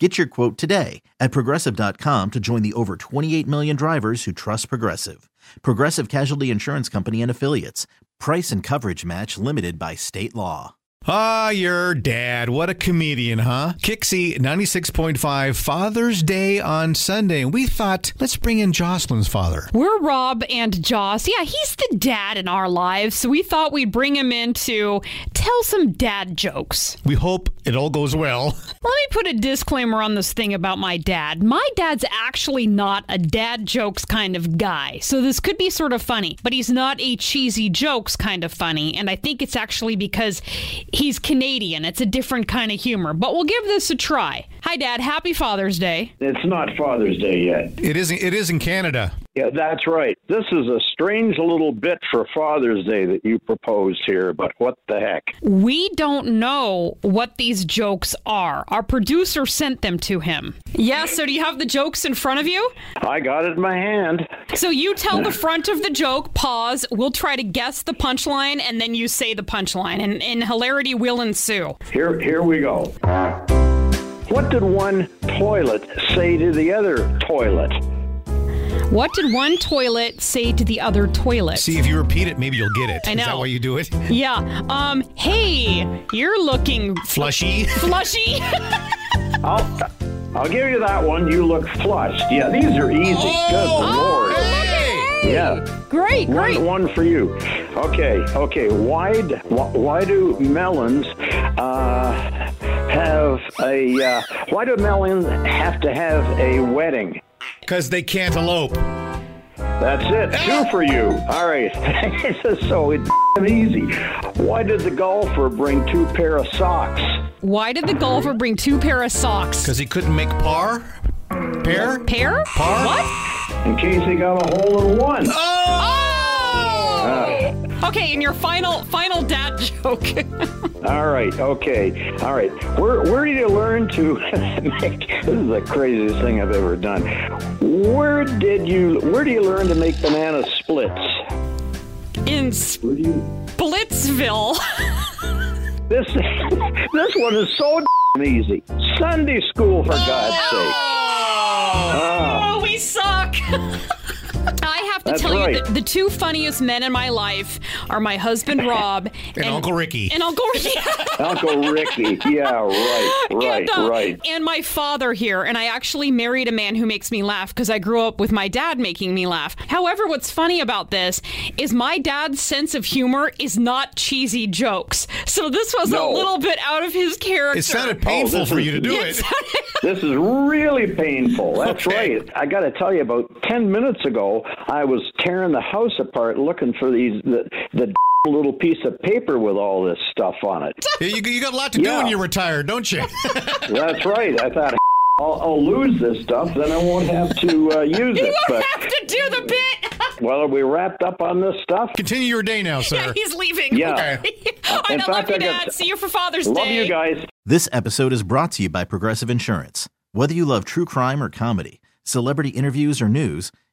Get your quote today at progressive.com to join the over 28 million drivers who trust Progressive. Progressive Casualty Insurance Company and Affiliates. Price and coverage match limited by state law. Ah, your dad. What a comedian, huh? Kixie 96.5 Father's Day on Sunday. We thought, let's bring in Jocelyn's father. We're Rob and Joss. Yeah, he's the dad in our lives, so we thought we'd bring him in to tell some dad jokes. We hope it all goes well. Let me put a disclaimer on this thing about my dad. My dad's actually not a dad jokes kind of guy, so this could be sort of funny, but he's not a cheesy jokes kind of funny, and I think it's actually because he's Canadian. It's a different kind of humor, but we'll give this a try. Hi, Dad. Happy Father's Day. It's not Father's Day yet. It is, it is in Canada. Yeah, that's right. This is a strange little bit for Father's Day that you proposed here, but what the heck? We don't know what these jokes are. Our producer sent them to him. Yeah, so do you have the jokes in front of you? I got it in my hand. So you tell the front of the joke, pause, we'll try to guess the punchline, and then you say the punchline, and, and hilarity will ensue. Here, here we go. What did one toilet say to the other toilet? What did one toilet say to the other toilet? See, if you repeat it, maybe you'll get it. I Is that know. why you do it? Yeah. Um. Hey, you're looking Flushy. flushy. I'll, I'll give you that one. You look flushed. Yeah, these are easy. Good lord. Hey! Yeah, great, great. one, one for you. Okay, okay. Why, d- wh- why do melons uh, have a? Uh, why do melons have to have a wedding? Because they can't elope. That's it. Ah! Two for you. All right. this is so damn easy. Why did the golfer bring two pair of socks? Why did the golfer bring two pair of socks? Because he couldn't make par? Pair? Pair? Par? What? In case he got a hole in one. Oh! oh! Okay, and your final final dad joke. All right. Okay. All right. Where Where did you learn to make? This is the craziest thing I've ever done. Where did you Where do you learn to make banana splits? In? Splitsville. This This one is so easy. Sunday school, for God's sake. Ah. oh, we suck. I have to That's tell you that the two funniest men in my life are my husband Rob And Uncle Ricky. And Uncle Ricky. Uncle Ricky. Yeah. Right. Right. and, uh, right. and my father here. And I actually married a man who makes me laugh because I grew up with my dad making me laugh. However, what's funny about this is my dad's sense of humor is not cheesy jokes. So this was No. a little bit out of his character. It sounded painful this for is- you to do It it. This is really painful. That's Okay. right. I got to tell you, about ten minutes ago, I was tearing the house apart looking for these the, the little piece of paper with all this stuff on it. Yeah, you, you got a lot to do Yeah. when you're retired, don't you? That's right. I thought I'll, I'll lose this stuff, then I won't have to uh, use you it. You won't But have to do the bit. well, are we wrapped up on this stuff? Continue your day now, sir. yeah, he's leaving. Yeah. I In love fact, you, I Dad. See you for Father's Love Day. you guys. This episode is brought to you by Progressive Insurance. Whether you love true crime or comedy, celebrity interviews or news,